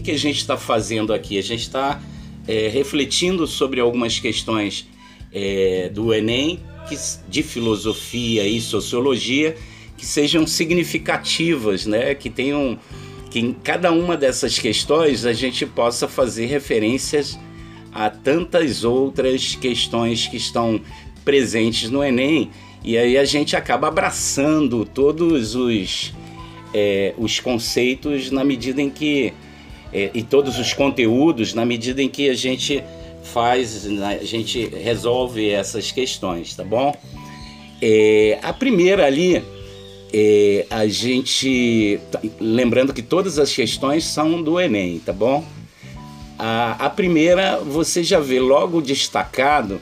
que, que a gente está fazendo aqui? A gente está é, refletindo sobre algumas questões é, do Enem que, de filosofia e sociologia que sejam significativas, né? que tenham que em cada uma dessas questões a gente possa fazer referências a tantas outras questões que estão presentes no Enem e aí a gente acaba abraçando todos os, é, os conceitos na medida em que é, e todos os conteúdos na medida em que a gente faz, a gente resolve essas questões, tá bom? É, a primeira ali, é, a gente. Lembrando que todas as questões são do Enem, tá bom? A, a primeira, você já vê logo destacado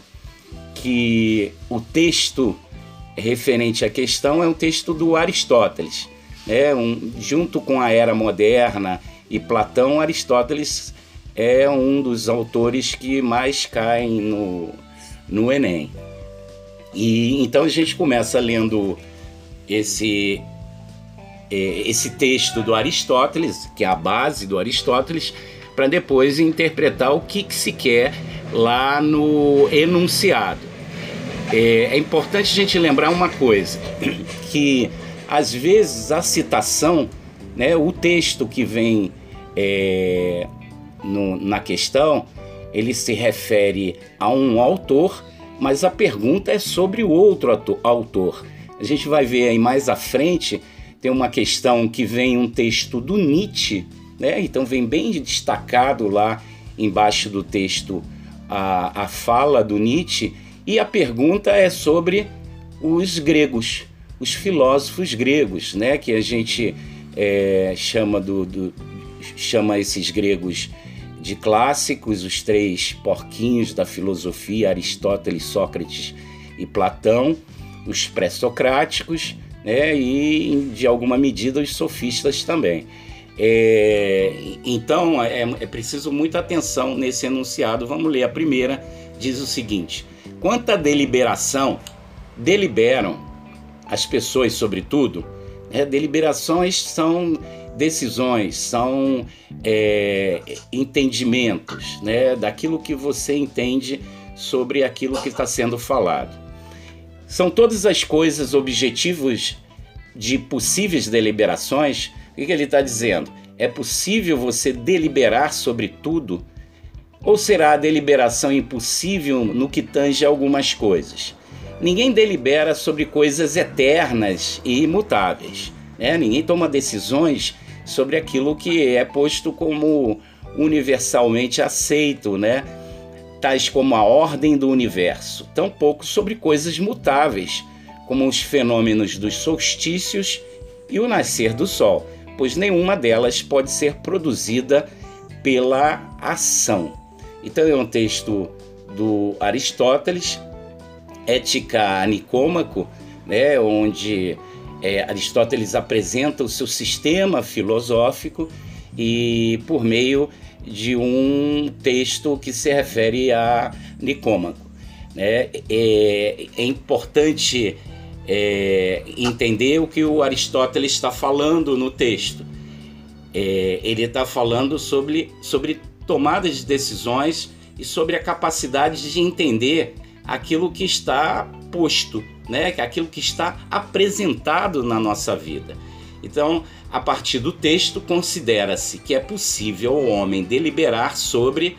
que o texto referente à questão é um texto do Aristóteles. Né? Um, junto com a Era Moderna e Platão, Aristóteles é um dos autores que mais caem no, no Enem. E então a gente começa lendo esse é, esse texto do Aristóteles, que é a base do Aristóteles, para depois interpretar o que, que, se quer lá no enunciado. É, é importante a gente lembrar uma coisa, que às vezes a citação, né, o texto que vem é, no, na questão, ele se refere a um autor, mas a pergunta é sobre o outro autor. A gente vai ver aí mais à frente, tem uma questão que vem um texto do Nietzsche, né? Então vem bem destacado lá embaixo do texto a, a fala do Nietzsche, e a pergunta é sobre os gregos, os filósofos gregos, né? Que a gente é, chama do, do chama esses gregos de clássicos, os três porquinhos da filosofia, Aristóteles, Sócrates e Platão, os pré-socráticos né, e, de alguma medida, os sofistas também. É, então, é, é preciso muita atenção nesse enunciado. Vamos ler. A primeira diz o seguinte: quanto à deliberação, deliberam as pessoas, sobretudo, é, deliberações são decisões, são é, entendimentos né, daquilo que você entende sobre aquilo que está sendo falado. São todas as coisas objetivos de possíveis deliberações. O que ele está dizendo? É possível você deliberar sobre tudo? Ou será a deliberação impossível no que tange algumas coisas? Ninguém delibera sobre coisas eternas e imutáveis. Né? Ninguém toma decisões sobre aquilo que é posto como universalmente aceito, né? tais como a ordem do universo, tampouco sobre coisas mutáveis, como os fenômenos dos solstícios e o nascer do sol, pois nenhuma delas pode ser produzida pela ação. Então é um texto do Aristóteles, Ética Nicômaco, né, onde é, Aristóteles apresenta o seu sistema filosófico e por meio de um texto que se refere a Nicômaco. Né? É, é importante é, entender o que o Aristóteles está falando no texto. É, ele está falando sobre, sobre tomada de decisões e sobre a capacidade de entender aquilo que está posto né? É aquilo que está apresentado na nossa vida. Então, a partir do texto, considera-se que é possível ao homem deliberar sobre,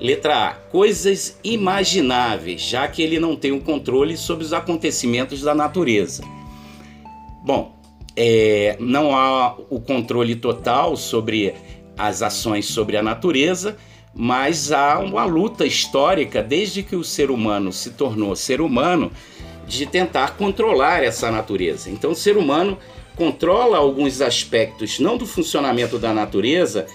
letra A, coisas imagináveis, já que ele não tem o controle sobre os acontecimentos da natureza. Bom, é, não há o controle total sobre as ações sobre a natureza, mas há uma luta histórica desde que o ser humano se tornou ser humano de tentar controlar essa natureza. Então, o ser humano controla alguns aspectos, não do funcionamento da natureza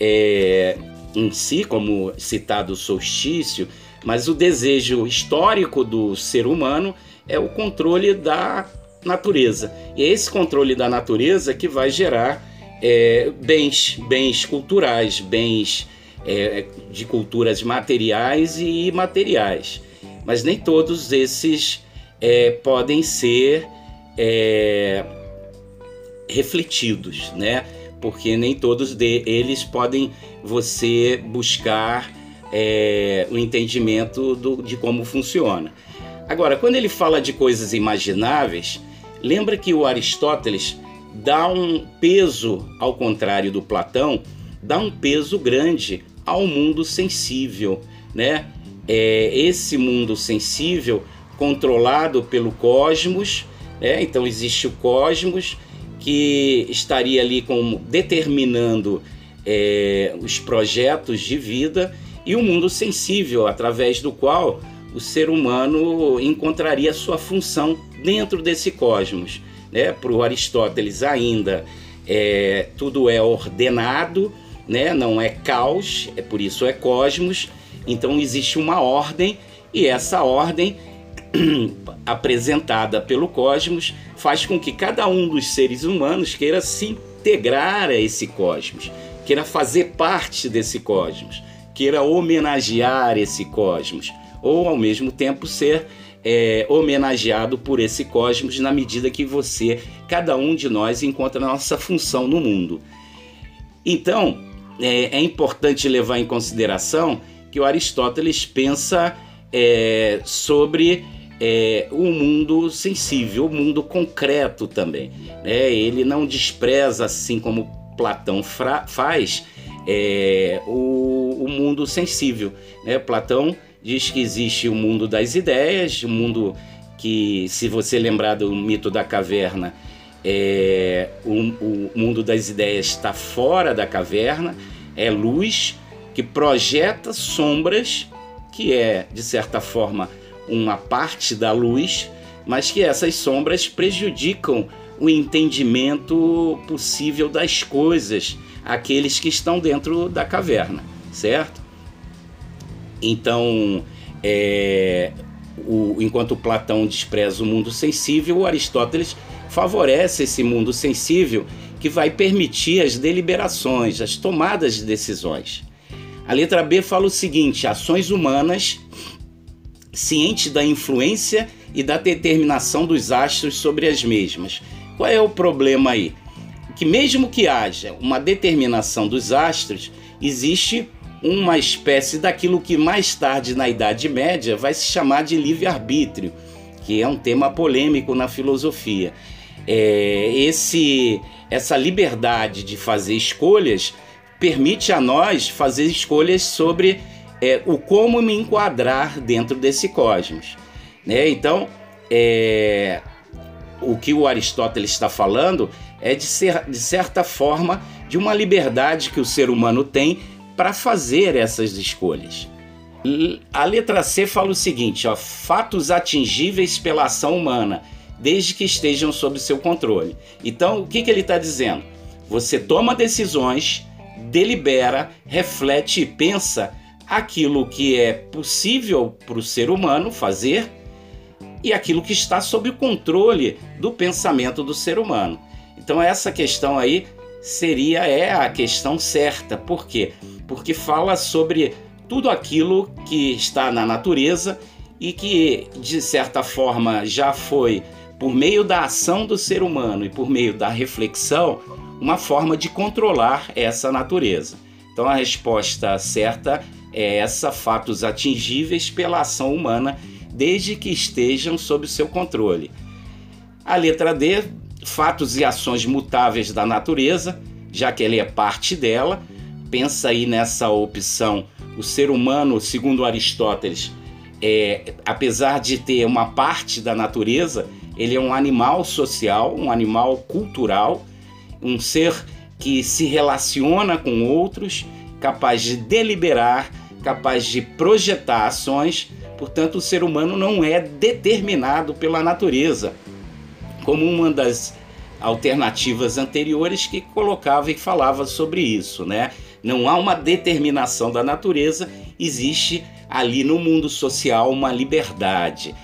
é, em si, como citado o solstício, mas o desejo histórico do ser humano é o controle da natureza. E é esse controle da natureza que vai gerar é, bens, bens culturais, bens é, de culturas materiais e imateriais. Mas nem todos esses é, podem ser é, refletidos, né? porque nem todos de, eles podem você buscar é, o entendimento do, de como funciona. Agora, quando ele fala de coisas imagináveis, lembra que o Aristóteles dá um peso, ao contrário do Platão, dá um peso grande ao mundo sensível, né? É, esse mundo sensível controlado pelo cosmos, né? então existe o cosmos que estaria ali como determinando é, os projetos de vida e o mundo sensível através do qual o ser humano encontraria sua função dentro desse cosmos. Né? Para o Aristóteles ainda é, tudo é ordenado, né? não é caos, é por isso é cosmos. Então existe uma ordem e essa ordem apresentada pelo cosmos faz com que cada um dos seres humanos queira se integrar a esse cosmos, queira fazer parte desse cosmos, queira homenagear esse cosmos ou ao mesmo tempo ser é, homenageado por esse cosmos na medida que você, cada um de nós, encontra a nossa função no mundo. Então, é, é importante levar em consideração que o Aristóteles pensa é, sobre é, o mundo sensível, o mundo concreto também. Né? Ele não despreza, assim como Platão faz, é, o, o, mundo sensível. Né? Platão diz que existe o mundo das ideias, o mundo que, se você lembrar do mito da caverna, é, o, o mundo das ideias está fora da caverna, é luz que projeta sombras, que é, de certa forma, uma parte da luz, mas que essas sombras prejudicam o entendimento possível das coisas, aqueles que estão dentro da caverna, certo? Então, é, o, enquanto Platão despreza o mundo sensível, Aristóteles favorece esse mundo sensível que vai permitir as deliberações, as tomadas de decisões. A letra B fala o seguinte: ações humanas, ciente da influência e da determinação dos astros sobre as mesmas. Qual é o problema aí? Que mesmo que haja uma determinação dos astros, existe uma espécie daquilo que mais tarde na Idade Média vai se chamar de livre-arbítrio, que é um tema polêmico na filosofia. É, esse, essa liberdade de fazer escolhas permite a nós fazer escolhas sobre é, o como me enquadrar dentro desse cosmos. Né? Então, é, o que o Aristóteles está falando é de, ser, de certa forma de uma liberdade que o ser humano tem para fazer essas escolhas. A letra C fala o seguinte: ó, fatos atingíveis pela ação humana, desde que estejam sob seu controle. Então, o que, que ele está dizendo? Você toma decisões, delibera, reflete e pensa aquilo que é possível para o ser humano fazer e aquilo que está sob o controle do pensamento do ser humano. Então, essa questão aí seria é a questão certa. Por quê? Porque fala sobre tudo aquilo que está na natureza e que, de certa forma, já foi, por meio da ação do ser humano e por meio da reflexão, uma forma de controlar essa natureza. Então, a resposta certa é essa: fatos atingíveis pela ação humana, desde que estejam sob seu controle. A letra D fatos e ações mutáveis da natureza, já que ele é parte dela. Pensa aí nessa opção. O ser humano, segundo Aristóteles, é, apesar de ter uma parte da natureza, ele é um animal social, um animal cultural, um ser que se relaciona com outros, capaz de deliberar, capaz de projetar ações. Portanto, o ser humano não é determinado pela natureza como uma das alternativas anteriores que colocava e falava sobre isso, né? Não há uma determinação da natureza, existe ali no mundo social uma liberdade.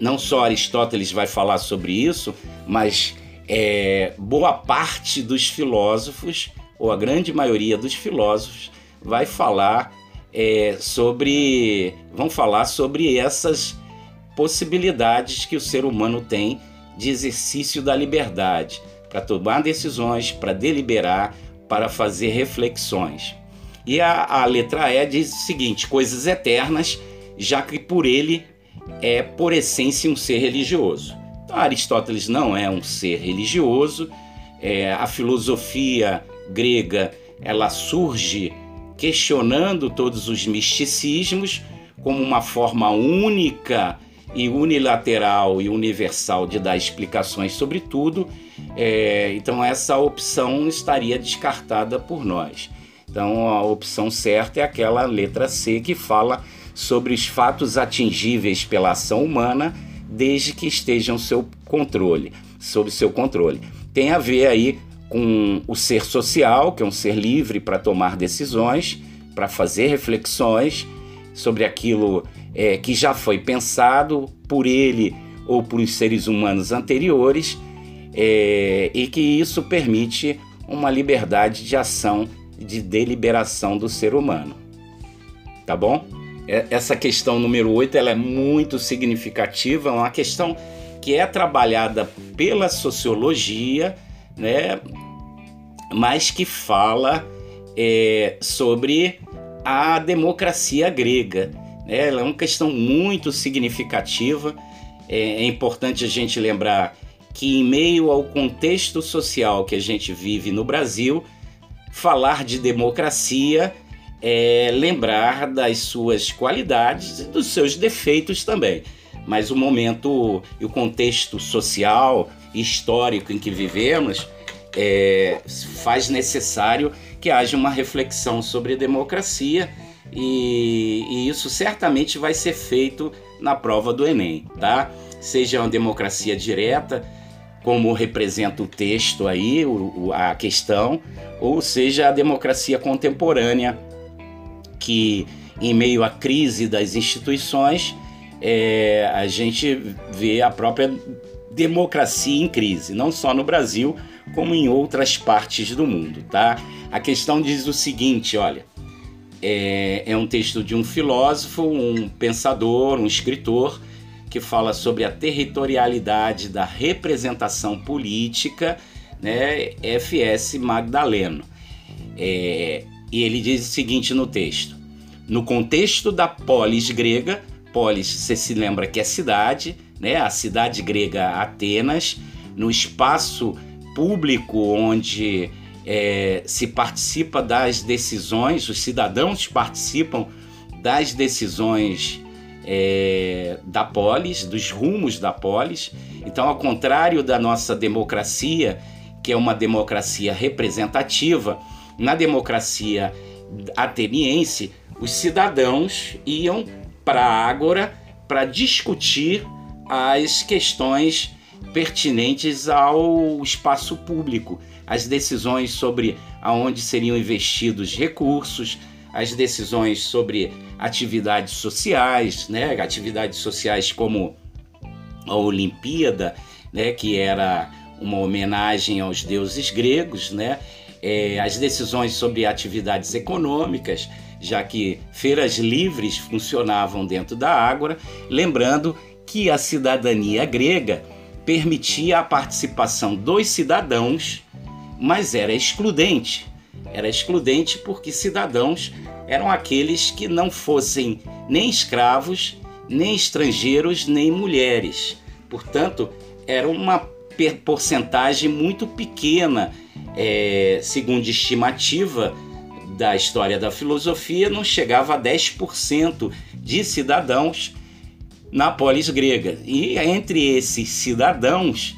Não só Aristóteles vai falar sobre isso, mas é, boa parte dos filósofos, ou a grande maioria dos filósofos, vai falar é, sobre. vão falar sobre essas possibilidades que o ser humano tem de exercício da liberdade, para tomar decisões, para deliberar, para fazer reflexões. E a, a letra E diz o seguinte: coisas eternas, já que por ele é por essência um ser religioso. Então, Aristóteles não é um ser religioso. É, a filosofia grega ela surge questionando todos os misticismos como uma forma única e unilateral e universal de dar explicações sobre tudo. É, então essa opção estaria descartada por nós. Então a opção certa é aquela letra C que fala sobre os fatos atingíveis pela ação humana desde que estejam seu controle, sob seu controle. Tem a ver aí com o ser social, que é um ser livre para tomar decisões, para fazer reflexões sobre aquilo é, que já foi pensado por ele ou por os seres humanos anteriores, é, e que isso permite uma liberdade de ação, de deliberação do ser humano. Tá bom? É, essa questão número 8 ela é muito significativa, é uma questão que é trabalhada pela sociologia, né, mas que fala é, sobre a democracia grega. Né? Ela é uma questão muito significativa. É, é importante a gente lembrar que, em meio ao contexto social que a gente vive no Brasil, falar de democracia é lembrar das suas qualidades e dos seus defeitos também. Mas o momento e o contexto social e histórico em que vivemos é, faz necessário que haja uma reflexão sobre democracia e, e, isso certamente vai ser feito na prova do Enem, tá? Seja uma democracia direta, como representa o texto aí, a questão, ou seja a democracia contemporânea, que em meio à crise das instituições, é, a gente vê a própria democracia em crise, não só no Brasil, como em outras partes do mundo, tá? A questão diz o seguinte, olha, é, é um texto de um filósofo, um pensador, um escritor que fala sobre a territorialidade da representação política, né? F.S. Magdaleno. É, e ele diz o seguinte no texto: no contexto da polis grega, polis, você se lembra que é cidade, né? A cidade grega Atenas, no espaço público onde é, se participa das decisões, os cidadãos participam das decisões é, da polis, dos rumos da polis. Então, ao contrário da nossa democracia, que é uma democracia representativa, na democracia ateniense, os cidadãos iam para a Ágora para discutir as questões pertinentes ao espaço público, as decisões sobre aonde seriam investidos recursos, as decisões sobre atividades sociais, né, atividades sociais como a Olimpíada, né, que era uma homenagem aos deuses gregos, né, é, as decisões sobre atividades econômicas, já que feiras livres funcionavam dentro da Ágora, lembrando que a cidadania grega permitia a participação dos cidadãos, mas era excludente. Era excludente porque cidadãos eram aqueles que não fossem nem escravos, nem estrangeiros, nem mulheres. Portanto, era uma porcentagem muito pequena, é, segundo estimativa da história da filosofia, não chegava a 10% de cidadãos na polis grega. E entre esses cidadãos,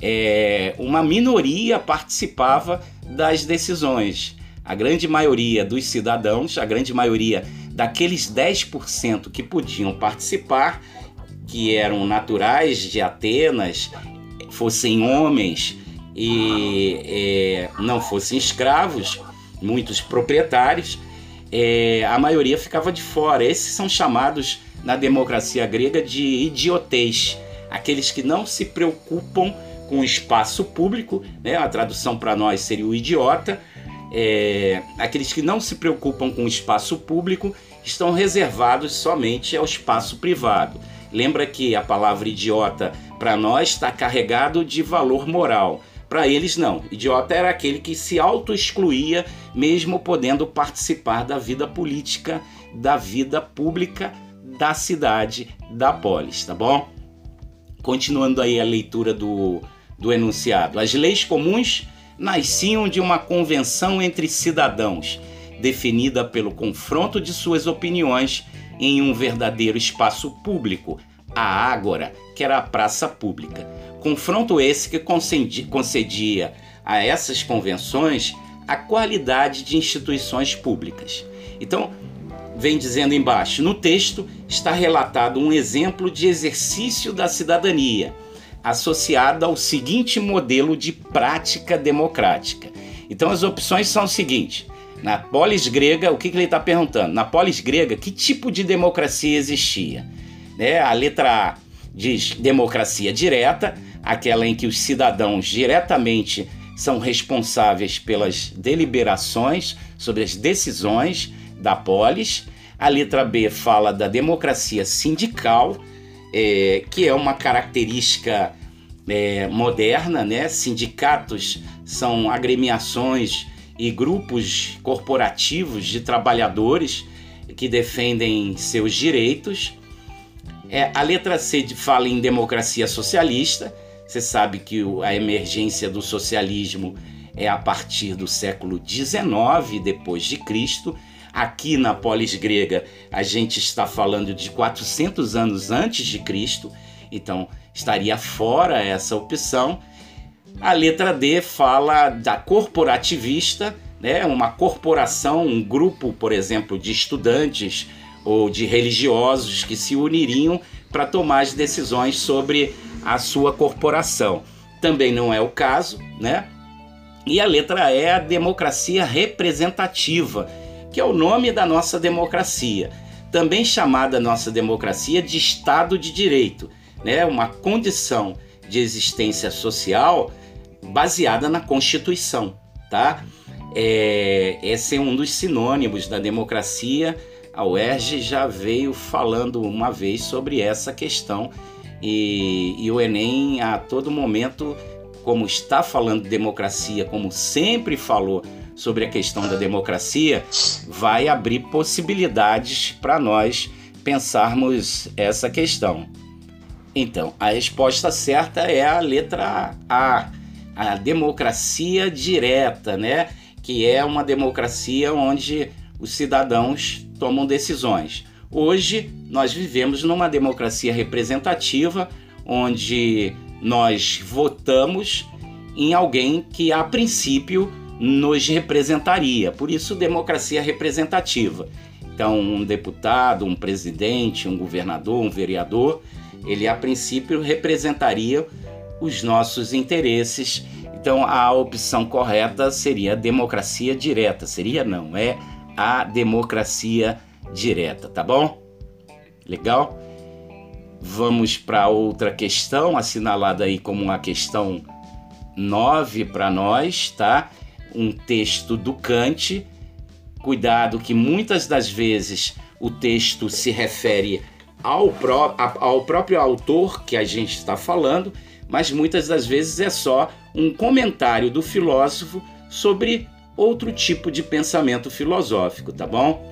é, uma minoria participava das decisões. A grande maioria dos cidadãos, a grande maioria daqueles 10% que podiam participar, que eram naturais de Atenas, fossem homens e é, não fossem escravos, muitos proprietários, é, a maioria ficava de fora. Esses são chamados na democracia grega de idiotez, aqueles que não se preocupam com o espaço público, né? a tradução para nós seria o idiota, é, aqueles que não se preocupam com o espaço público estão reservados somente ao espaço privado. Lembra que a palavra idiota para nós está carregado de valor moral. Para eles, não. Idiota era aquele que se auto-excluía, mesmo podendo participar da vida política, da vida pública da cidade, da polis, tá bom? Continuando aí a leitura do, do enunciado. As leis comuns nasciam de uma convenção entre cidadãos, definida pelo confronto de suas opiniões em um verdadeiro espaço público, a Ágora, que era a praça pública. Confronto esse que concedia a essas convenções a qualidade de instituições públicas. Então, vem dizendo embaixo, no texto está relatado um exemplo de exercício da cidadania, associada ao seguinte modelo de prática democrática. Então as opções são o seguinte: na polis grega, o que, que ele está perguntando? Na polis grega, que tipo de democracia existia? Né? A letra A diz democracia direta, aquela em que os cidadãos diretamente são responsáveis pelas deliberações sobre as decisões da polis. A letra B fala da democracia sindical, é, que é uma característica é, moderna, né? Sindicatos são agremiações e grupos corporativos de trabalhadores que defendem seus direitos. É, a letra C fala em democracia socialista. Você sabe que a emergência do socialismo é a partir do século XIX depois de Cristo Aqui na polis grega, a gente está falando de 400 anos antes de Cristo, então estaria fora essa opção. A letra D fala da corporativista, né? uma corporação, um grupo, por exemplo, de estudantes ou de religiosos que se uniriam para tomar as decisões sobre a sua corporação. Também não é o caso, né? E a letra E é a democracia representativa, que é o nome da nossa democracia, também chamada nossa democracia de Estado de Direito, né? uma condição de existência social baseada na Constituição. Tá? É, esse é um dos sinônimos da democracia. A UERJ já veio falando uma vez sobre essa questão e, e o Enem a todo momento, como está falando de democracia, como sempre falou sobre a questão da democracia vai abrir possibilidades para nós pensarmos essa questão. Então, a resposta certa é a letra A, a democracia direta, né? Que é uma democracia onde os cidadãos tomam decisões. Hoje nós vivemos numa democracia representativa onde nós votamos em alguém que a princípio nos representaria. Por isso, democracia representativa. Então, um deputado, um presidente, um governador, um vereador, ele a princípio representaria os nossos interesses. Então, a opção correta seria a democracia direta. Seria não, é a democracia direta, tá bom? Legal? Vamos para outra questão, assinalada aí como uma questão 9 para nós, tá? um texto do Kant. Cuidado que muitas das vezes o texto se refere ao, pró ao próprio autor que a gente está falando, mas muitas das vezes é só um comentário do filósofo sobre outro tipo de pensamento filosófico, tá bom?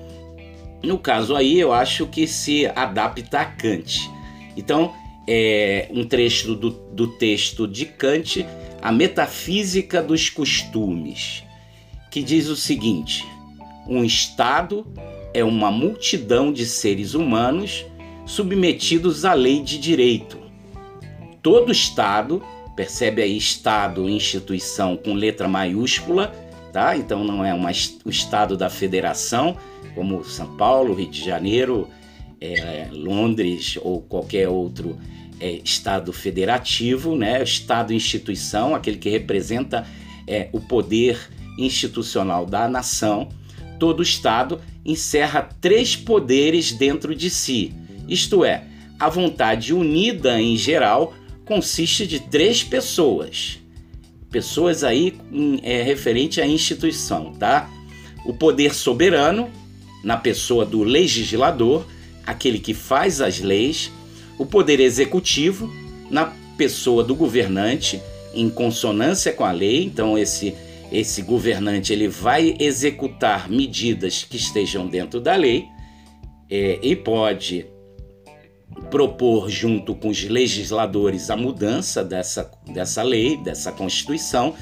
No caso aí, eu acho que se adapta a Kant. Então, é um trecho do, do texto de Kant a Metafísica dos Costumes, que diz o seguinte: um Estado é uma multidão de seres humanos submetidos à lei de direito. Todo Estado, percebe aí Estado, instituição com letra maiúscula, tá? Então não é uma, o Estado da Federação, como São Paulo, Rio de Janeiro, é, Londres ou qualquer outro é, Estado federativo, né? Estado instituição, aquele que representa é, o poder institucional da nação. Todo Estado encerra três poderes dentro de si, isto é, a vontade unida em geral consiste de três pessoas. Pessoas aí é referente à instituição, tá? O poder soberano, na pessoa do legislador, aquele que faz as leis, o poder executivo, na pessoa do governante, em consonância com a lei, então esse esse governante ele vai executar medidas que estejam dentro da lei é, e pode propor junto com os legisladores a mudança dessa, dessa lei, dessa constituição,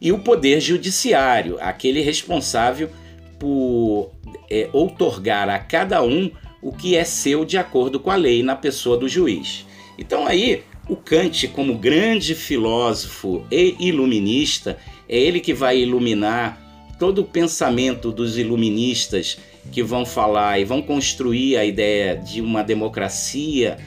e o poder judiciário, aquele responsável por é, outorgar a cada um o que é seu de acordo com a lei na pessoa do juiz. Então aí o Kant, como grande filósofo e iluminista, é ele que vai iluminar todo o pensamento dos iluministas que vão falar e vão construir a ideia de uma democracia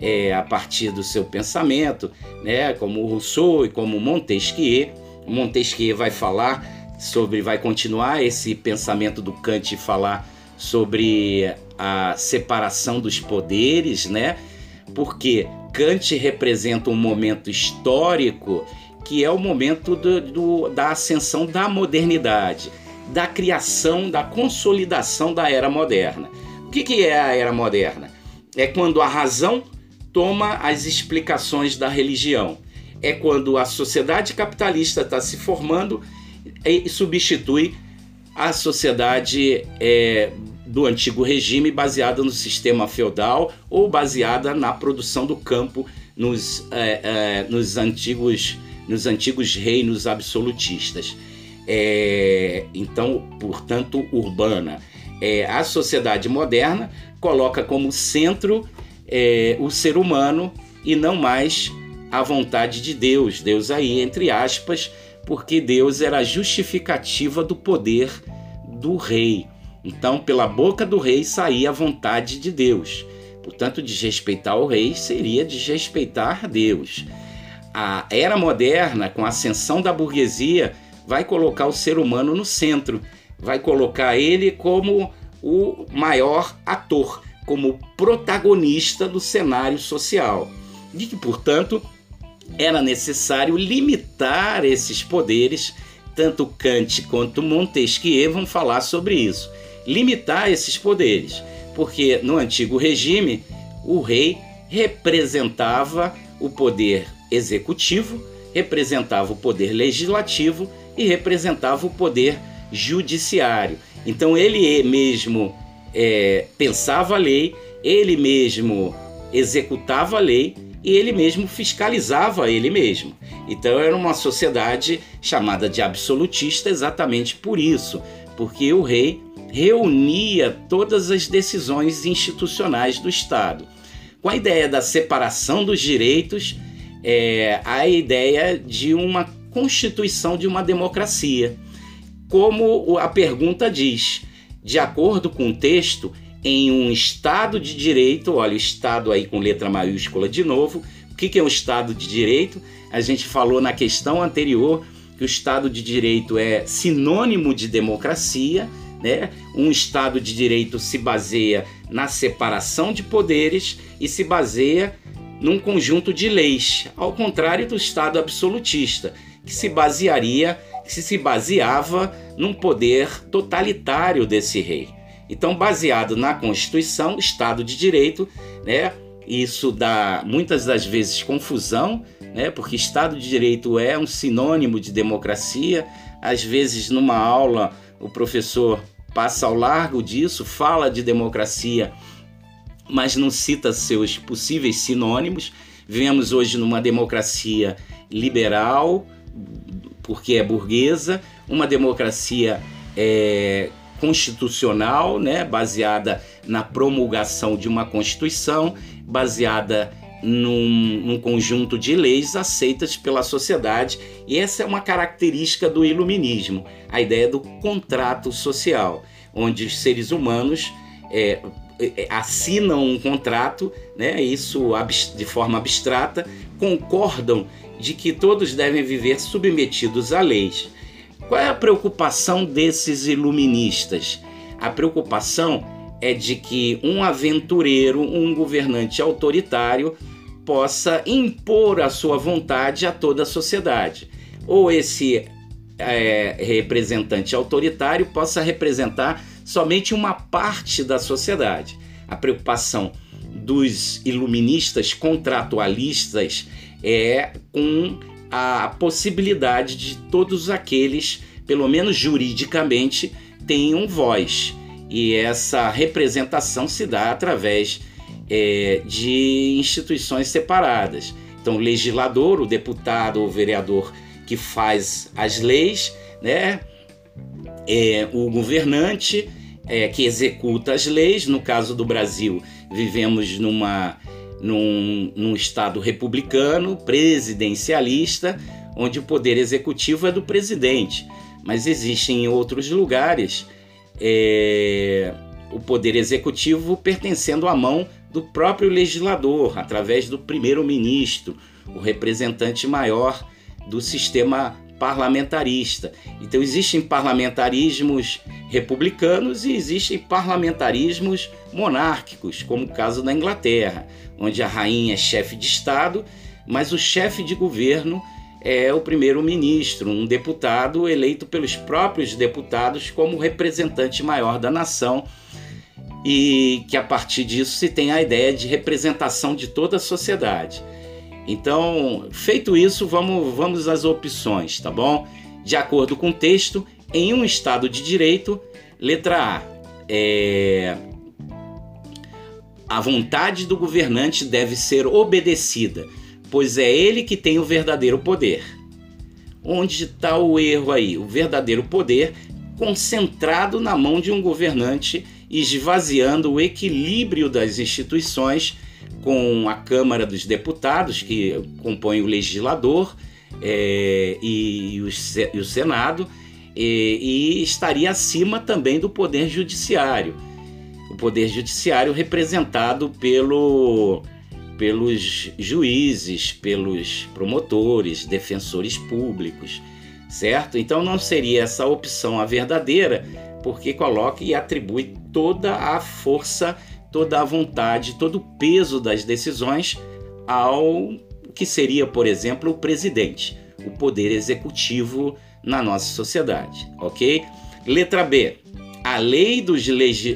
é, a partir do seu pensamento, né? como Rousseau e como Montesquieu. Montesquieu vai falar sobre, vai continuar esse pensamento do Kant e falar sobre a separação dos poderes, né? Porque Kant representa um momento histórico que é o momento do, do, da ascensão da modernidade, da criação, da consolidação da era moderna. O que, que é a era moderna? É quando a razão toma as explicações da religião. É quando a sociedade capitalista está se formando e substitui a sociedade é, do antigo regime baseada no sistema feudal ou baseada na produção do campo nos, é, é, nos, antigos, nos antigos reinos absolutistas. É, então, portanto, urbana. É, a sociedade moderna coloca como centro é, o ser humano e não mais a vontade de Deus. Deus aí, entre aspas, porque Deus era a justificativa do poder do rei. Então, pela boca do rei saía a vontade de Deus. Portanto, desrespeitar o rei seria desrespeitar Deus. A era moderna, com a ascensão da burguesia, vai colocar o ser humano no centro, vai colocar ele como o maior ator, como protagonista do cenário social. E que, portanto, era necessário limitar esses poderes. Tanto Kant quanto Montesquieu vão falar sobre isso. Limitar esses poderes, porque no antigo regime o rei representava o poder executivo, representava o poder legislativo e representava o poder judiciário. Então ele mesmo é, pensava a lei, ele mesmo executava a lei e ele mesmo fiscalizava ele mesmo. Então era uma sociedade chamada de absolutista exatamente por isso, porque o rei reunia todas as decisões institucionais do Estado. Com a ideia da separação dos direitos, é, a ideia de uma constituição de uma democracia. Como a pergunta diz, de acordo com o texto, em um Estado de Direito, olha, Estado aí com letra maiúscula de novo. O que é um Estado de Direito? A gente falou na questão anterior que o Estado de Direito é sinônimo de democracia, né? Um Estado de Direito se baseia na separação de poderes e se baseia num conjunto de leis, ao contrário do Estado absolutista, que se basearia, que se baseava num poder totalitário desse rei. Então, baseado na Constituição, Estado de Direito, né? Isso dá muitas das vezes confusão, né? Porque Estado de Direito é um sinônimo de democracia. Às vezes, numa aula, o professor passa ao largo disso, fala de democracia, mas não cita seus possíveis sinônimos. Vivemos hoje numa democracia liberal, porque é burguesa, uma democracia é, constitucional, né, baseada na promulgação de uma constituição, baseada num, num, conjunto de leis aceitas pela sociedade, e essa é uma característica do iluminismo, a ideia do contrato social, onde os seres humanos é, é, assinam um contrato, né, isso de forma abstrata, concordam de que todos devem viver submetidos a leis. Qual é a preocupação desses iluministas? A preocupação é de que um aventureiro, um governante autoritário, possa impor a sua vontade a toda a sociedade. Ou esse é, representante autoritário possa representar somente uma parte da sociedade. A preocupação dos iluministas contratualistas é com a possibilidade de todos aqueles, pelo menos juridicamente, tenham voz. E essa representação se dá através é, de instituições separadas. Então, o legislador, o deputado ou vereador que faz as leis, né? É, o governante é, que executa as leis. No caso do Brasil, vivemos numa, num, num estado republicano, presidencialista, onde o poder executivo é do presidente. Mas existem em outros lugares é, o poder executivo pertencendo à mão do próprio legislador, através do primeiro-ministro, o representante maior do sistema parlamentarista. Então existem parlamentarismos republicanos e existem parlamentarismos monárquicos, como o caso da Inglaterra, onde a rainha é chefe de Estado, mas o chefe de governo é o primeiro-ministro, um deputado eleito pelos próprios deputados como representante maior da nação e que a partir disso se tem a ideia de representação de toda a sociedade. Então, feito isso, vamos, vamos às opções, tá bom? De acordo com o texto, em um Estado de Direito, letra A, é... a vontade do governante deve ser obedecida, pois é ele que tem o verdadeiro poder. Onde está o erro aí? O verdadeiro poder concentrado na mão de um governante, esvaziando o equilíbrio das instituições com a Câmara dos Deputados, que compõe o legislador, é, e, o, e, o, Senado, e, e estaria acima também do Poder Judiciário. O Poder Judiciário representado pelo, pelos juízes, pelos promotores, defensores públicos, certo? Então não seria essa opção a verdadeira, porque coloca e atribui toda a força toda a vontade, todo o peso das decisões ao que seria, por exemplo, o presidente, o poder executivo na nossa sociedade, ok? Letra B. A lei do,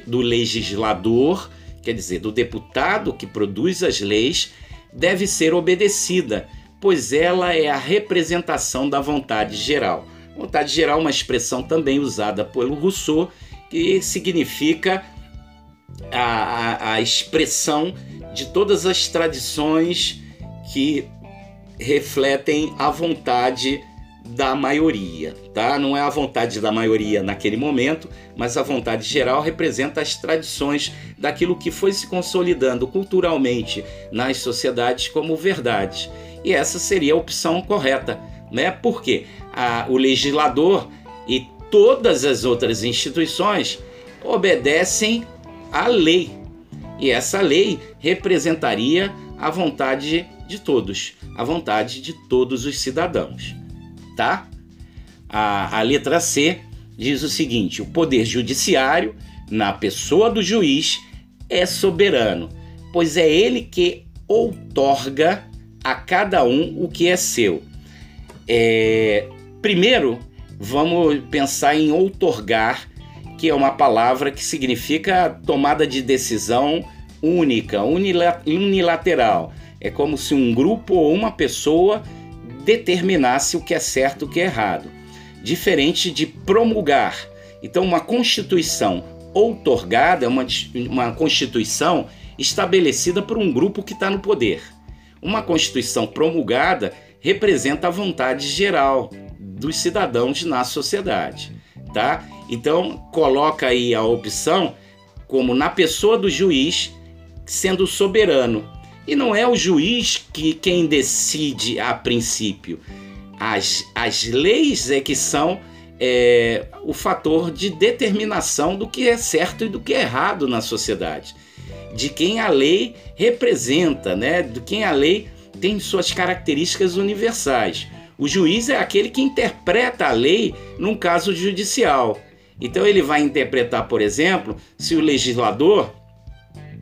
do legislador, quer dizer, do deputado que produz as leis, deve ser obedecida, pois ela é a representação da vontade geral. Vontade geral é uma expressão também usada pelo Rousseau, que significa a, a, expressão de todas as tradições que refletem a vontade da maioria, tá? Não é a vontade da maioria naquele momento, mas a vontade geral representa as tradições daquilo que foi se consolidando culturalmente nas sociedades como verdade. E essa seria a opção correta, né? Porque a, o legislador e todas as outras instituições obedecem a lei. E essa lei representaria a vontade de todos, a vontade de todos os cidadãos, tá? A, a letra C diz o seguinte: o poder judiciário, na pessoa do juiz, é soberano, pois é ele que outorga a cada um o que é seu. É, primeiro, vamos pensar em outorgar que é uma palavra que significa tomada de decisão única, unilateral. É como se um grupo ou uma pessoa determinasse o que é certo e o que é errado. Diferente de promulgar. Então, uma constituição outorgada é uma, uma constituição estabelecida por um grupo que está no poder. Uma constituição promulgada representa a vontade geral dos cidadãos na sociedade, tá? Então, coloca aí a opção como na pessoa do juiz sendo soberano. E não é o juiz que quem decide a princípio. As, as leis é que são é, o fator de determinação do que é certo e do que é errado na sociedade. De quem a lei representa, né? de quem a lei tem suas características universais. O juiz é aquele que interpreta a lei num caso judicial. Então ele vai interpretar, por exemplo, se o legislador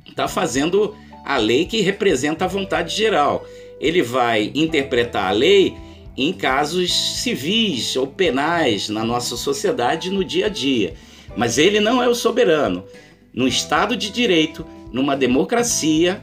está fazendo a lei que representa a vontade geral. Ele vai interpretar a lei em casos civis ou penais na nossa sociedade no dia a dia. Mas ele não é o soberano. No Estado de Direito, numa democracia,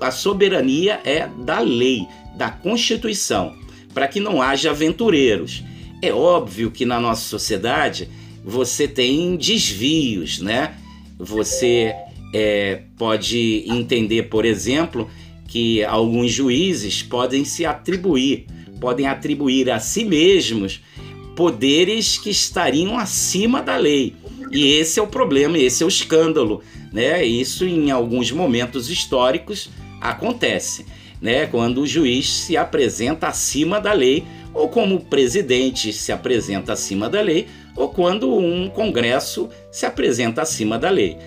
a soberania é da lei, da Constituição. Para que não haja aventureiros. É óbvio que na nossa sociedade você tem desvios, né? Você é, pode entender, por exemplo, que alguns juízes podem se atribuir, podem atribuir a si mesmos poderes que estariam acima da lei. E esse é o problema, esse é o escândalo, né? Isso em alguns momentos históricos acontece, né? Quando o juiz se apresenta acima da lei, ou como o presidente se apresenta acima da lei, ou quando um congresso se apresenta acima da lei.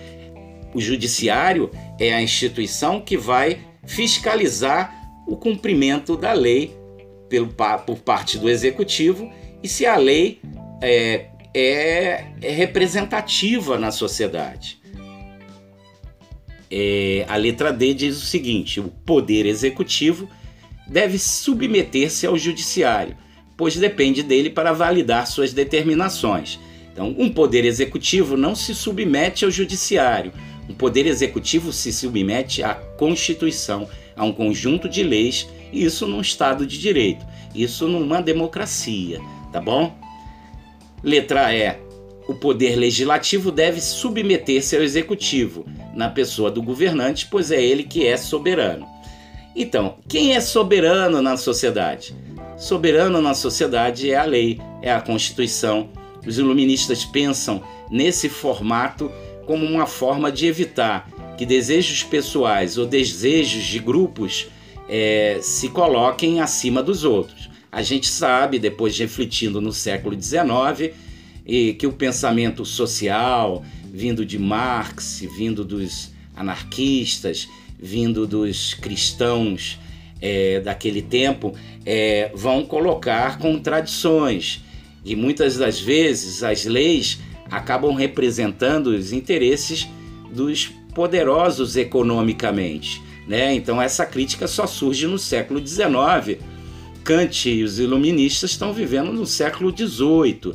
O judiciário é a instituição que vai fiscalizar o cumprimento da lei pelo, por parte do executivo e se a lei é, é, é representativa na sociedade. É, a letra D diz o seguinte: o poder executivo deve submeter-se ao judiciário, pois depende dele para validar suas determinações. Então, um poder executivo não se submete ao judiciário. Um poder executivo se submete à Constituição, a um conjunto de leis, e isso num Estado de Direito, isso numa democracia, tá bom? Letra E. O poder legislativo deve submeter-se ao executivo, na pessoa do governante, pois é ele que é soberano. Então, quem é soberano na sociedade? Soberano na sociedade é a lei, é a Constituição. Os iluministas pensam nesse formato como uma forma de evitar que desejos pessoais ou desejos de grupos é, se coloquem acima dos outros. A gente sabe, depois de refletindo no século XIX, e que o pensamento social, vindo de Marx, vindo dos anarquistas, vindo dos cristãos é, daquele tempo, é, vão colocar contradições. E muitas das vezes as leis acabam representando os interesses dos poderosos economicamente. Né? Então essa crítica só surge no século XIX. Kant e os iluministas estão vivendo no século XVIII.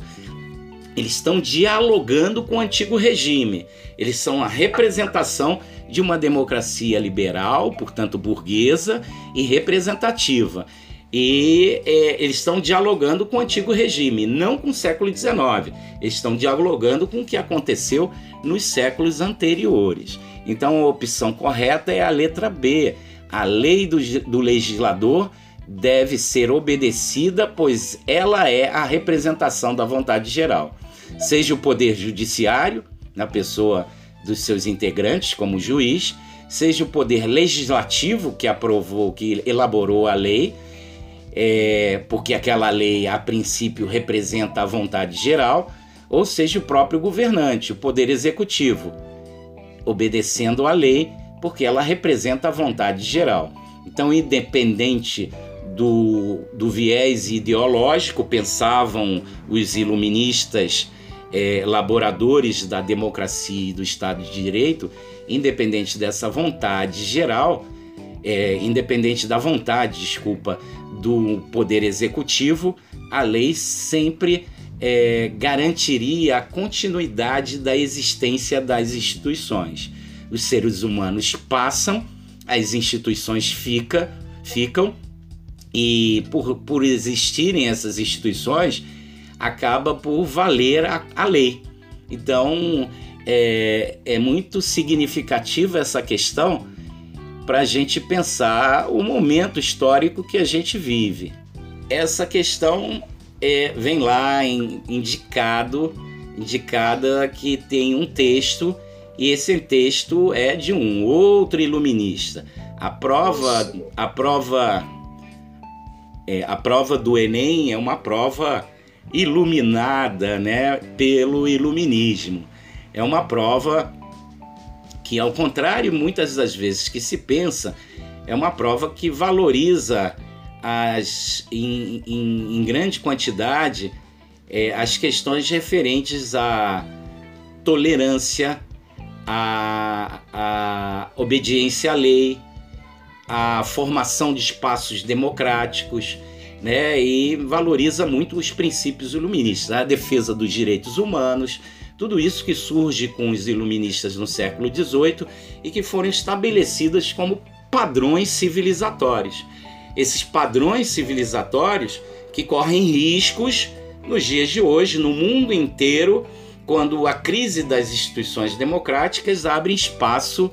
Eles estão dialogando com o antigo regime. Eles são a representação de uma democracia liberal, portanto burguesa e representativa. E é, eles estão dialogando com o antigo regime, não com o século XIX. Eles estão dialogando com o que aconteceu nos séculos anteriores. Então a opção correta é a letra B. A lei do, do legislador deve ser obedecida, pois ela é a representação da vontade geral seja o poder judiciário, na pessoa dos seus integrantes, como juiz, seja o poder legislativo, que aprovou, que elaborou a lei, é, porque aquela lei, a princípio, representa a vontade geral, ou seja o próprio governante, o poder executivo, obedecendo à lei, porque ela representa a vontade geral. Então, independente do, do viés ideológico, pensavam os iluministas é, laboradores da democracia e do Estado de Direito, independente dessa vontade geral, é, independente da vontade, desculpa, do poder executivo, a lei sempre é, garantiria a continuidade da existência das instituições. Os seres humanos passam, as instituições fica, ficam, e por, por existirem essas instituições, acaba por valer a, a lei. Então é, é muito significativa essa questão para a gente pensar o momento histórico que a gente vive. Essa questão é, vem lá em, indicado, indicada que tem um texto e esse texto é de um outro iluminista. A prova, a prova, é, a prova do Enem é uma prova iluminada né, pelo iluminismo. É uma prova que, ao contrário, muitas das vezes que se pensa, é uma prova que valoriza as, em, em, em grande quantidade é, as questões referentes à tolerância, à, à obediência à lei, à formação de espaços democráticos né, e valoriza muito os princípios iluministas, a defesa dos direitos humanos, tudo isso que surge com os iluministas no século XVIII e que foram estabelecidas como padrões civilizatórios. esses padrões civilizatórios que correm riscos nos dias de hoje, no mundo inteiro, quando a crise das instituições democráticas abre espaço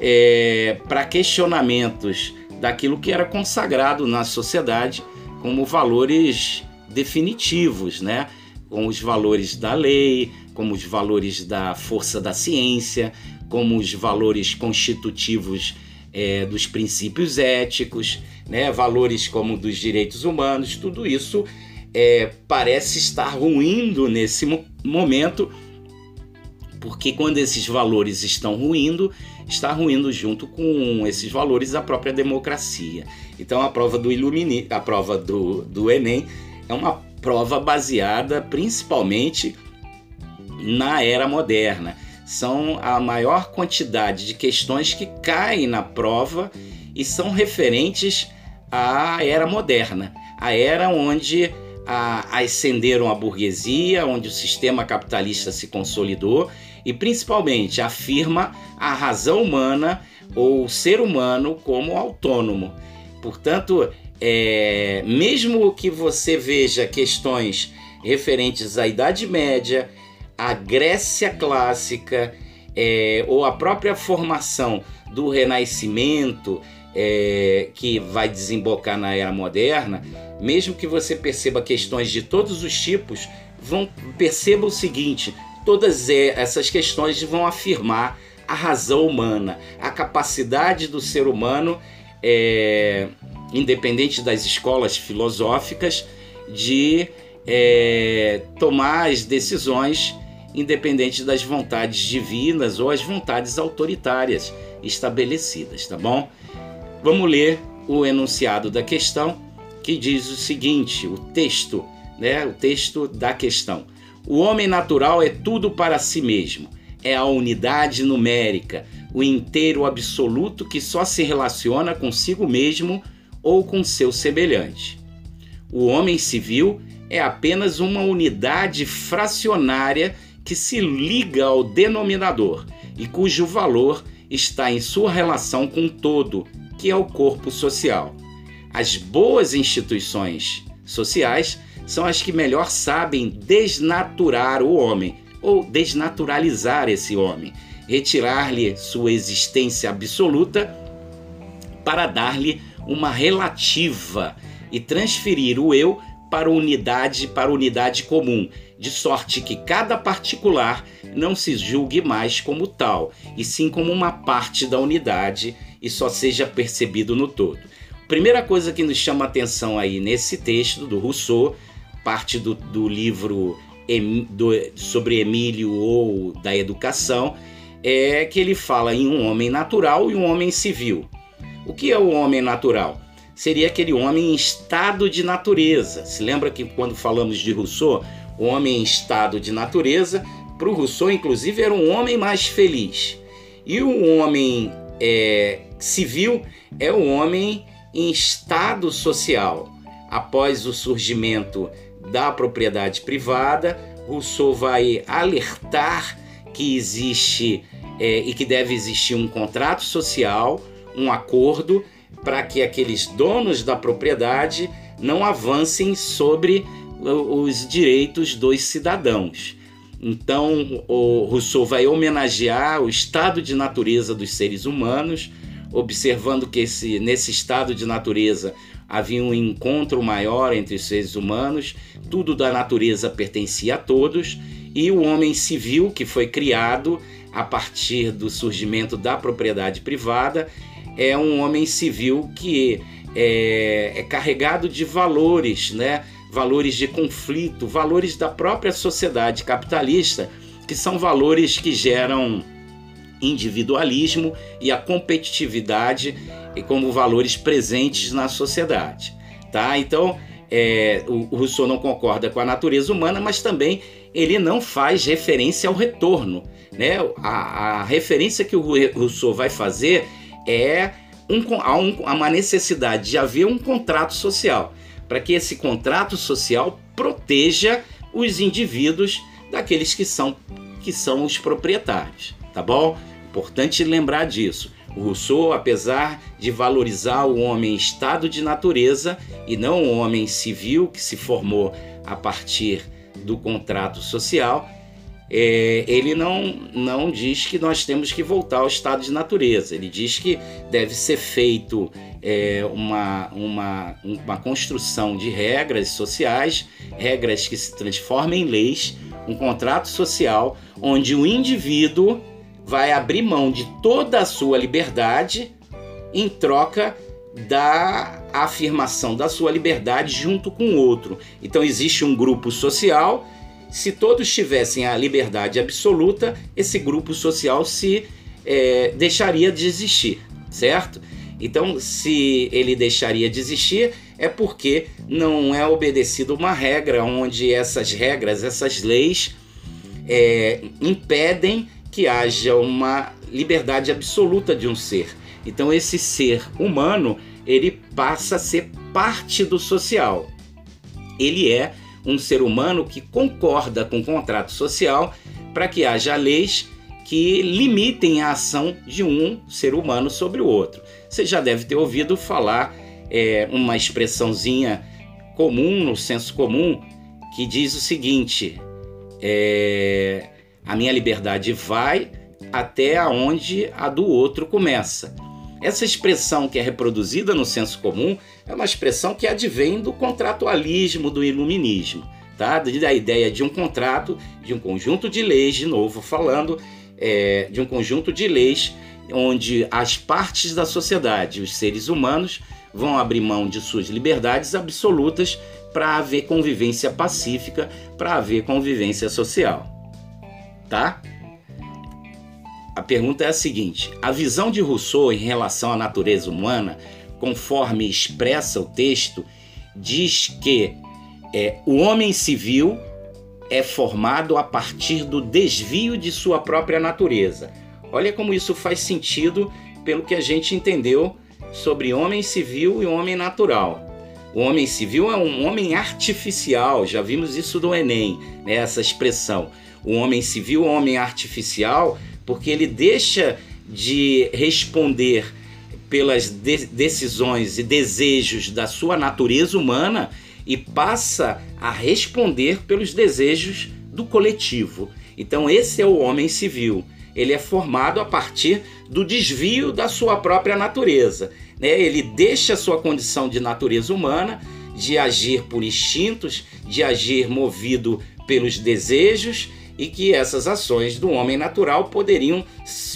é, para questionamentos daquilo que era consagrado na sociedade como valores definitivos, né? como os valores da lei, como os valores da força da ciência, como os valores constitutivos é, dos princípios éticos, né? valores como dos direitos humanos, tudo isso é, parece estar ruindo nesse momento, porque quando esses valores estão ruindo, está ruindo junto com esses valores a própria democracia. Então a prova do Ilumini, a prova do, do Enem é uma prova baseada principalmente na era moderna. São a maior quantidade de questões que caem na prova e são referentes à era moderna, a era onde a, ascenderam a burguesia, onde o sistema capitalista se consolidou e principalmente afirma a razão humana ou o ser humano como autônomo. Portanto, é, mesmo que você veja questões referentes à Idade Média, à Grécia clássica é, ou à própria formação do Renascimento, é, que vai desembocar na era moderna, mesmo que você perceba questões de todos os tipos, vão perceba o seguinte: todas essas questões vão afirmar a razão humana, a capacidade do ser humano, é, independente das escolas filosóficas, de é, tomar as decisões independente das vontades divinas ou as vontades autoritárias estabelecidas, tá bom? Vamos ler o enunciado da questão que diz o seguinte, o texto, né, o texto da questão. O homem natural é tudo para si mesmo, é a unidade numérica, o inteiro absoluto que só se relaciona consigo mesmo ou com seu semelhante. O homem civil é apenas uma unidade fracionária que se liga ao denominador e cujo valor está em sua relação com o todo, que é o corpo social. As boas instituições sociais são as que melhor sabem desnaturar o homem ou desnaturalizar esse homem, retirar-lhe sua existência absoluta para dar-lhe uma relativa e transferir o eu para unidade para unidade comum, de sorte que cada particular não se julgue mais como tal, e sim como uma parte da unidade e só seja percebido no todo. Primeira coisa que nos chama atenção aí nesse texto do Rousseau, parte do, do livro do, sobre Emílio ou da educação, é que ele fala em um homem natural e um homem civil. O que é o homem natural? Seria aquele homem em estado de natureza. Se lembra que quando falamos de Rousseau, o homem em estado de natureza, para o Rousseau, inclusive, era um homem mais feliz. E o homem é, civil é o homem em estado social. Após o surgimento da propriedade privada, Rousseau vai alertar que existe é, e que deve existir um contrato social, um acordo para que aqueles donos da propriedade não avancem sobre os direitos dos cidadãos. Então, o Rousseau vai homenagear o estado de natureza dos seres humanos, observando que esse, nesse estado de natureza havia um encontro maior entre os seres humanos, tudo da natureza pertencia a todos, e o homem civil, que foi criado a partir do surgimento da propriedade privada, é um homem civil que é, é carregado de valores, né? valores de conflito, valores da própria sociedade capitalista, que são valores que geram individualismo e a competitividade como valores presentes na sociedade. Tá? Então, é, o Rousseau não concorda com a natureza humana, mas também ele não faz referência ao retorno. Né? A, a referência que o Rousseau vai fazer é um, a, um, uma necessidade de haver um contrato social, para que esse contrato social proteja os indivíduos daqueles que são, que são os proprietários, tá bom? Importante lembrar disso. Rousseau, apesar de valorizar o homem em estado de natureza e não o homem civil que se formou a partir do contrato social, é, ele não, não diz que nós temos que voltar ao estado de natureza. Ele diz que deve ser feito é, uma, uma, uma construção de regras sociais, regras que se transformem em leis, um contrato social onde o indivíduo vai abrir mão de toda a sua liberdade em troca da afirmação da sua liberdade junto com o outro. Então existe um grupo social se todos tivessem a liberdade absoluta, esse grupo social se é, deixaria de existir, certo? Então, se ele deixaria de existir, é porque não é obedecida uma regra onde essas regras, essas leis, é, impedem que haja uma liberdade absoluta de um ser. Então, esse ser humano ele passa a ser parte do social. Ele é um ser humano que concorda com o contrato social para que haja leis que limitem a ação de um ser humano sobre o outro. Você já deve ter ouvido falar é, uma expressãozinha comum no senso comum que diz o seguinte: é, a minha liberdade vai até aonde a do outro começa. Essa expressão que é reproduzida no senso comum é uma expressão que advém do contratualismo do iluminismo, tá? Da ideia de um contrato, de um conjunto de leis, de novo falando, é, de um conjunto de leis onde as partes da sociedade, os seres humanos, vão abrir mão de suas liberdades absolutas para haver convivência pacífica, para haver convivência social, tá? A pergunta é a seguinte: a visão de Rousseau em relação à natureza humana, conforme expressa o texto, diz que é, o homem civil é formado a partir do desvio de sua própria natureza. Olha como isso faz sentido pelo que a gente entendeu sobre homem civil e homem natural. O homem civil é um homem artificial, já vimos isso do Enem, né, essa expressão. O homem civil um homem artificial porque ele deixa de responder pelas de decisões e desejos da sua natureza humana e passa a responder pelos desejos do coletivo. Então, esse é o homem civil. Ele é formado a partir do desvio da sua própria natureza. Né? Ele deixa a sua condição de natureza humana, de agir por instintos, de agir movido pelos desejos e que essas ações do homem natural poderiam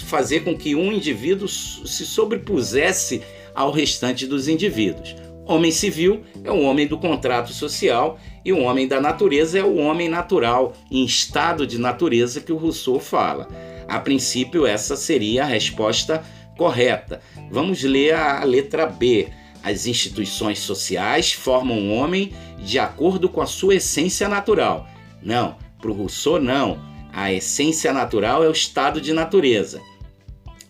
fazer com que um indivíduo se sobrepusesse ao restante dos indivíduos. Homem civil é o homem do contrato social e o homem da natureza é o homem natural, em estado de natureza que o Rousseau fala. A princípio, essa seria a resposta correta. Vamos ler a letra B. As instituições sociais formam o homem de acordo com a sua essência natural. Não, para o Rousseau, não. A essência natural é o estado de natureza.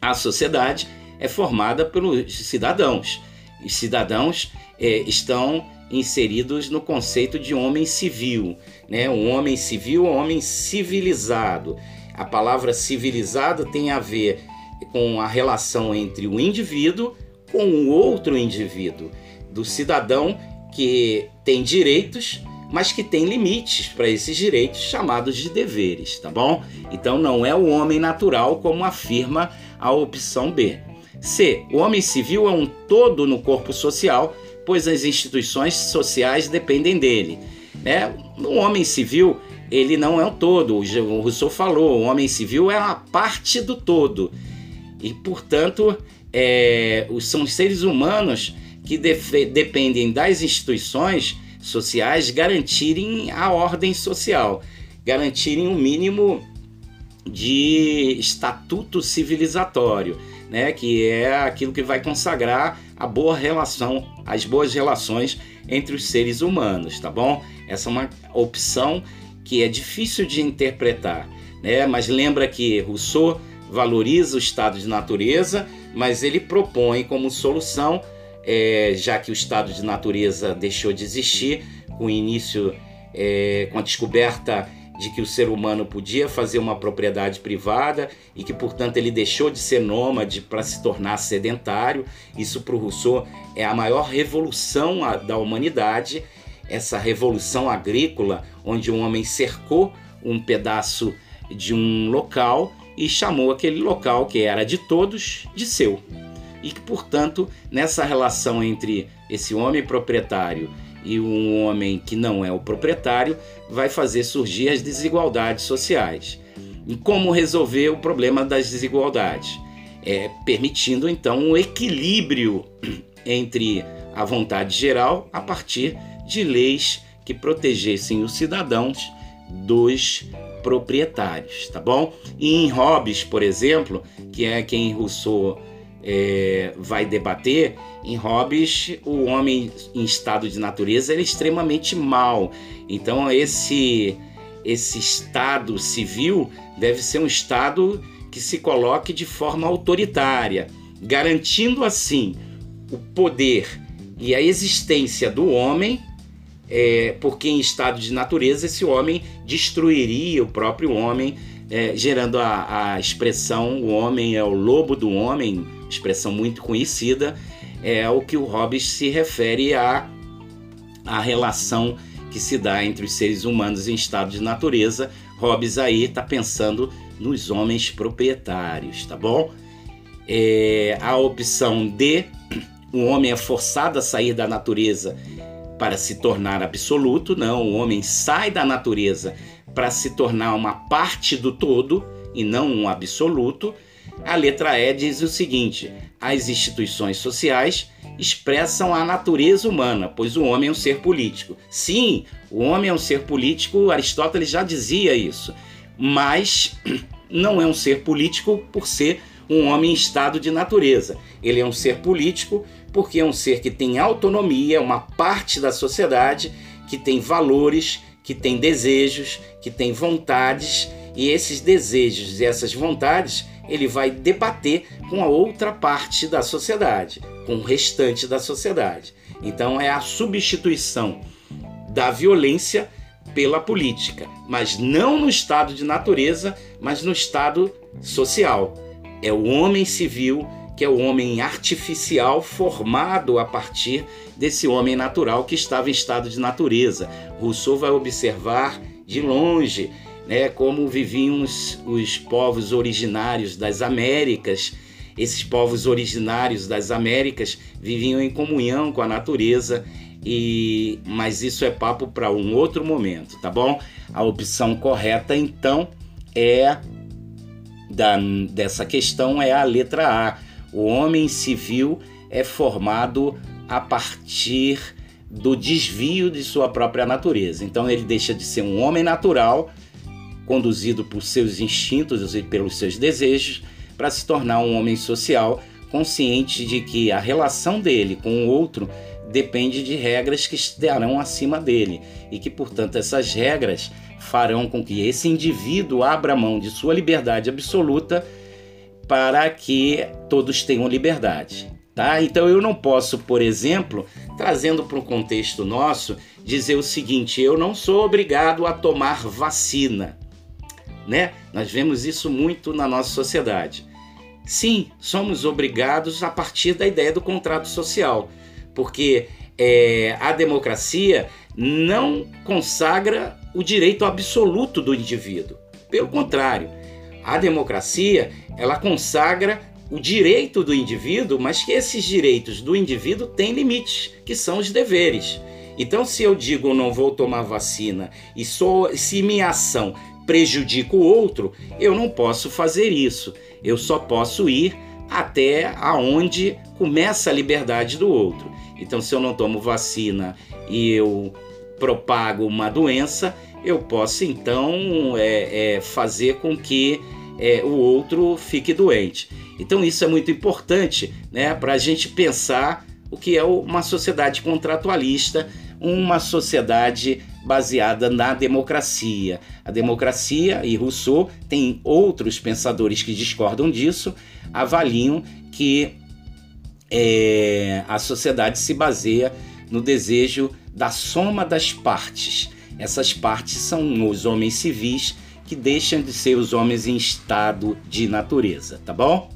A sociedade é formada pelos cidadãos. Os cidadãos é, estão inseridos no conceito de homem civil. Né? Um homem civil um homem civilizado. A palavra civilizado tem a ver com a relação entre o indivíduo com o outro indivíduo, do cidadão que tem direitos mas que tem limites para esses direitos chamados de deveres, tá bom? Então não é o homem natural como afirma a opção B. C. O homem civil é um todo no corpo social, pois as instituições sociais dependem dele. Né? O homem civil ele não é um todo. O Rousseau falou, o homem civil é uma parte do todo e, portanto, é, são os seres humanos que dependem das instituições sociais garantirem a ordem social, garantirem um mínimo de estatuto civilizatório, né, que é aquilo que vai consagrar a boa relação, as boas relações entre os seres humanos, tá bom? Essa é uma opção que é difícil de interpretar, né? Mas lembra que Rousseau valoriza o estado de natureza, mas ele propõe como solução é, já que o estado de natureza deixou de existir com o início, é, com a descoberta de que o ser humano podia fazer uma propriedade privada e que, portanto, ele deixou de ser nômade para se tornar sedentário. Isso, para o Rousseau, é a maior revolução da humanidade, essa revolução agrícola, onde um homem cercou um pedaço de um local e chamou aquele local que era de todos de seu. E que, portanto, nessa relação entre esse homem proprietário e um homem que não é o proprietário, vai fazer surgir as desigualdades sociais. E como resolver o problema das desigualdades? É, permitindo então um equilíbrio entre a vontade geral a partir de leis que protegessem os cidadãos dos proprietários, tá bom? E em Hobbes, por exemplo, que é quem Rousseau é, vai debater, em Hobbes o homem em estado de natureza é extremamente mau. Então esse esse estado civil deve ser um estado que se coloque de forma autoritária, garantindo assim o poder e a existência do homem é, porque em estado de natureza esse homem destruiria o próprio homem, é, gerando a, a, expressão o homem é o lobo do homem, expressão muito conhecida, é o que o Hobbes se refere à, à relação que se dá entre os seres humanos em estado de natureza. Hobbes aí está pensando nos homens proprietários, tá bom? É, a opção D, o homem é forçado a sair da natureza para se tornar absoluto, não. O homem sai da natureza para se tornar uma parte do todo e não um absoluto. A letra E diz o seguinte: as instituições sociais expressam a natureza humana, pois o homem é um ser político. Sim, o homem é um ser político, Aristóteles já dizia isso, mas não é um ser político por ser um homem em estado de natureza. Ele é um ser político porque é um ser que tem autonomia, uma parte da sociedade que tem valores, que tem desejos, que tem vontades, e esses desejos e essas vontades ele vai debater com a outra parte da sociedade, com o restante da sociedade. Então é a substituição da violência pela política, mas não no estado de natureza, mas no estado social. É o homem civil que é o homem artificial formado a partir desse homem natural que estava em estado de natureza. Rousseau vai observar de longe né, como viviam os, os povos originários das Américas. Esses povos originários das Américas viviam em comunhão com a natureza, e mas isso é papo para um outro momento, tá bom? A opção correta então é da, dessa questão é a letra A o homem civil é formado a partir do desvio de sua própria natureza. Então ele deixa de ser um homem natural, conduzido por seus instintos e pelos seus desejos, para se tornar um homem social, consciente de que a relação dele com o outro depende de regras que estarão acima dele e que, portanto, essas regras farão com que esse indivíduo abra mão de sua liberdade absoluta para que todos tenham liberdade. Tá? Então eu não posso, por exemplo, trazendo para o contexto nosso, dizer o seguinte: eu não sou obrigado a tomar vacina. Né? Nós vemos isso muito na nossa sociedade. Sim, somos obrigados a partir da ideia do contrato social, porque é, a democracia não consagra o direito absoluto do indivíduo. Pelo contrário, a democracia ela consagra o direito do indivíduo, mas que esses direitos do indivíduo têm limites, que são os deveres. Então, se eu digo não vou tomar vacina e sou, se minha ação prejudica o outro, eu não posso fazer isso. Eu só posso ir até aonde começa a liberdade do outro. Então, se eu não tomo vacina e eu propago uma doença, eu posso então é, é, fazer com que é, o outro fique doente. Então isso é muito importante né, para a gente pensar o que é uma sociedade contratualista, uma sociedade baseada na democracia. A democracia, e Rousseau tem outros pensadores que discordam disso, avaliam que é, a sociedade se baseia no desejo da soma das partes. Essas partes são os homens civis que deixam de ser os homens em estado de natureza, tá bom?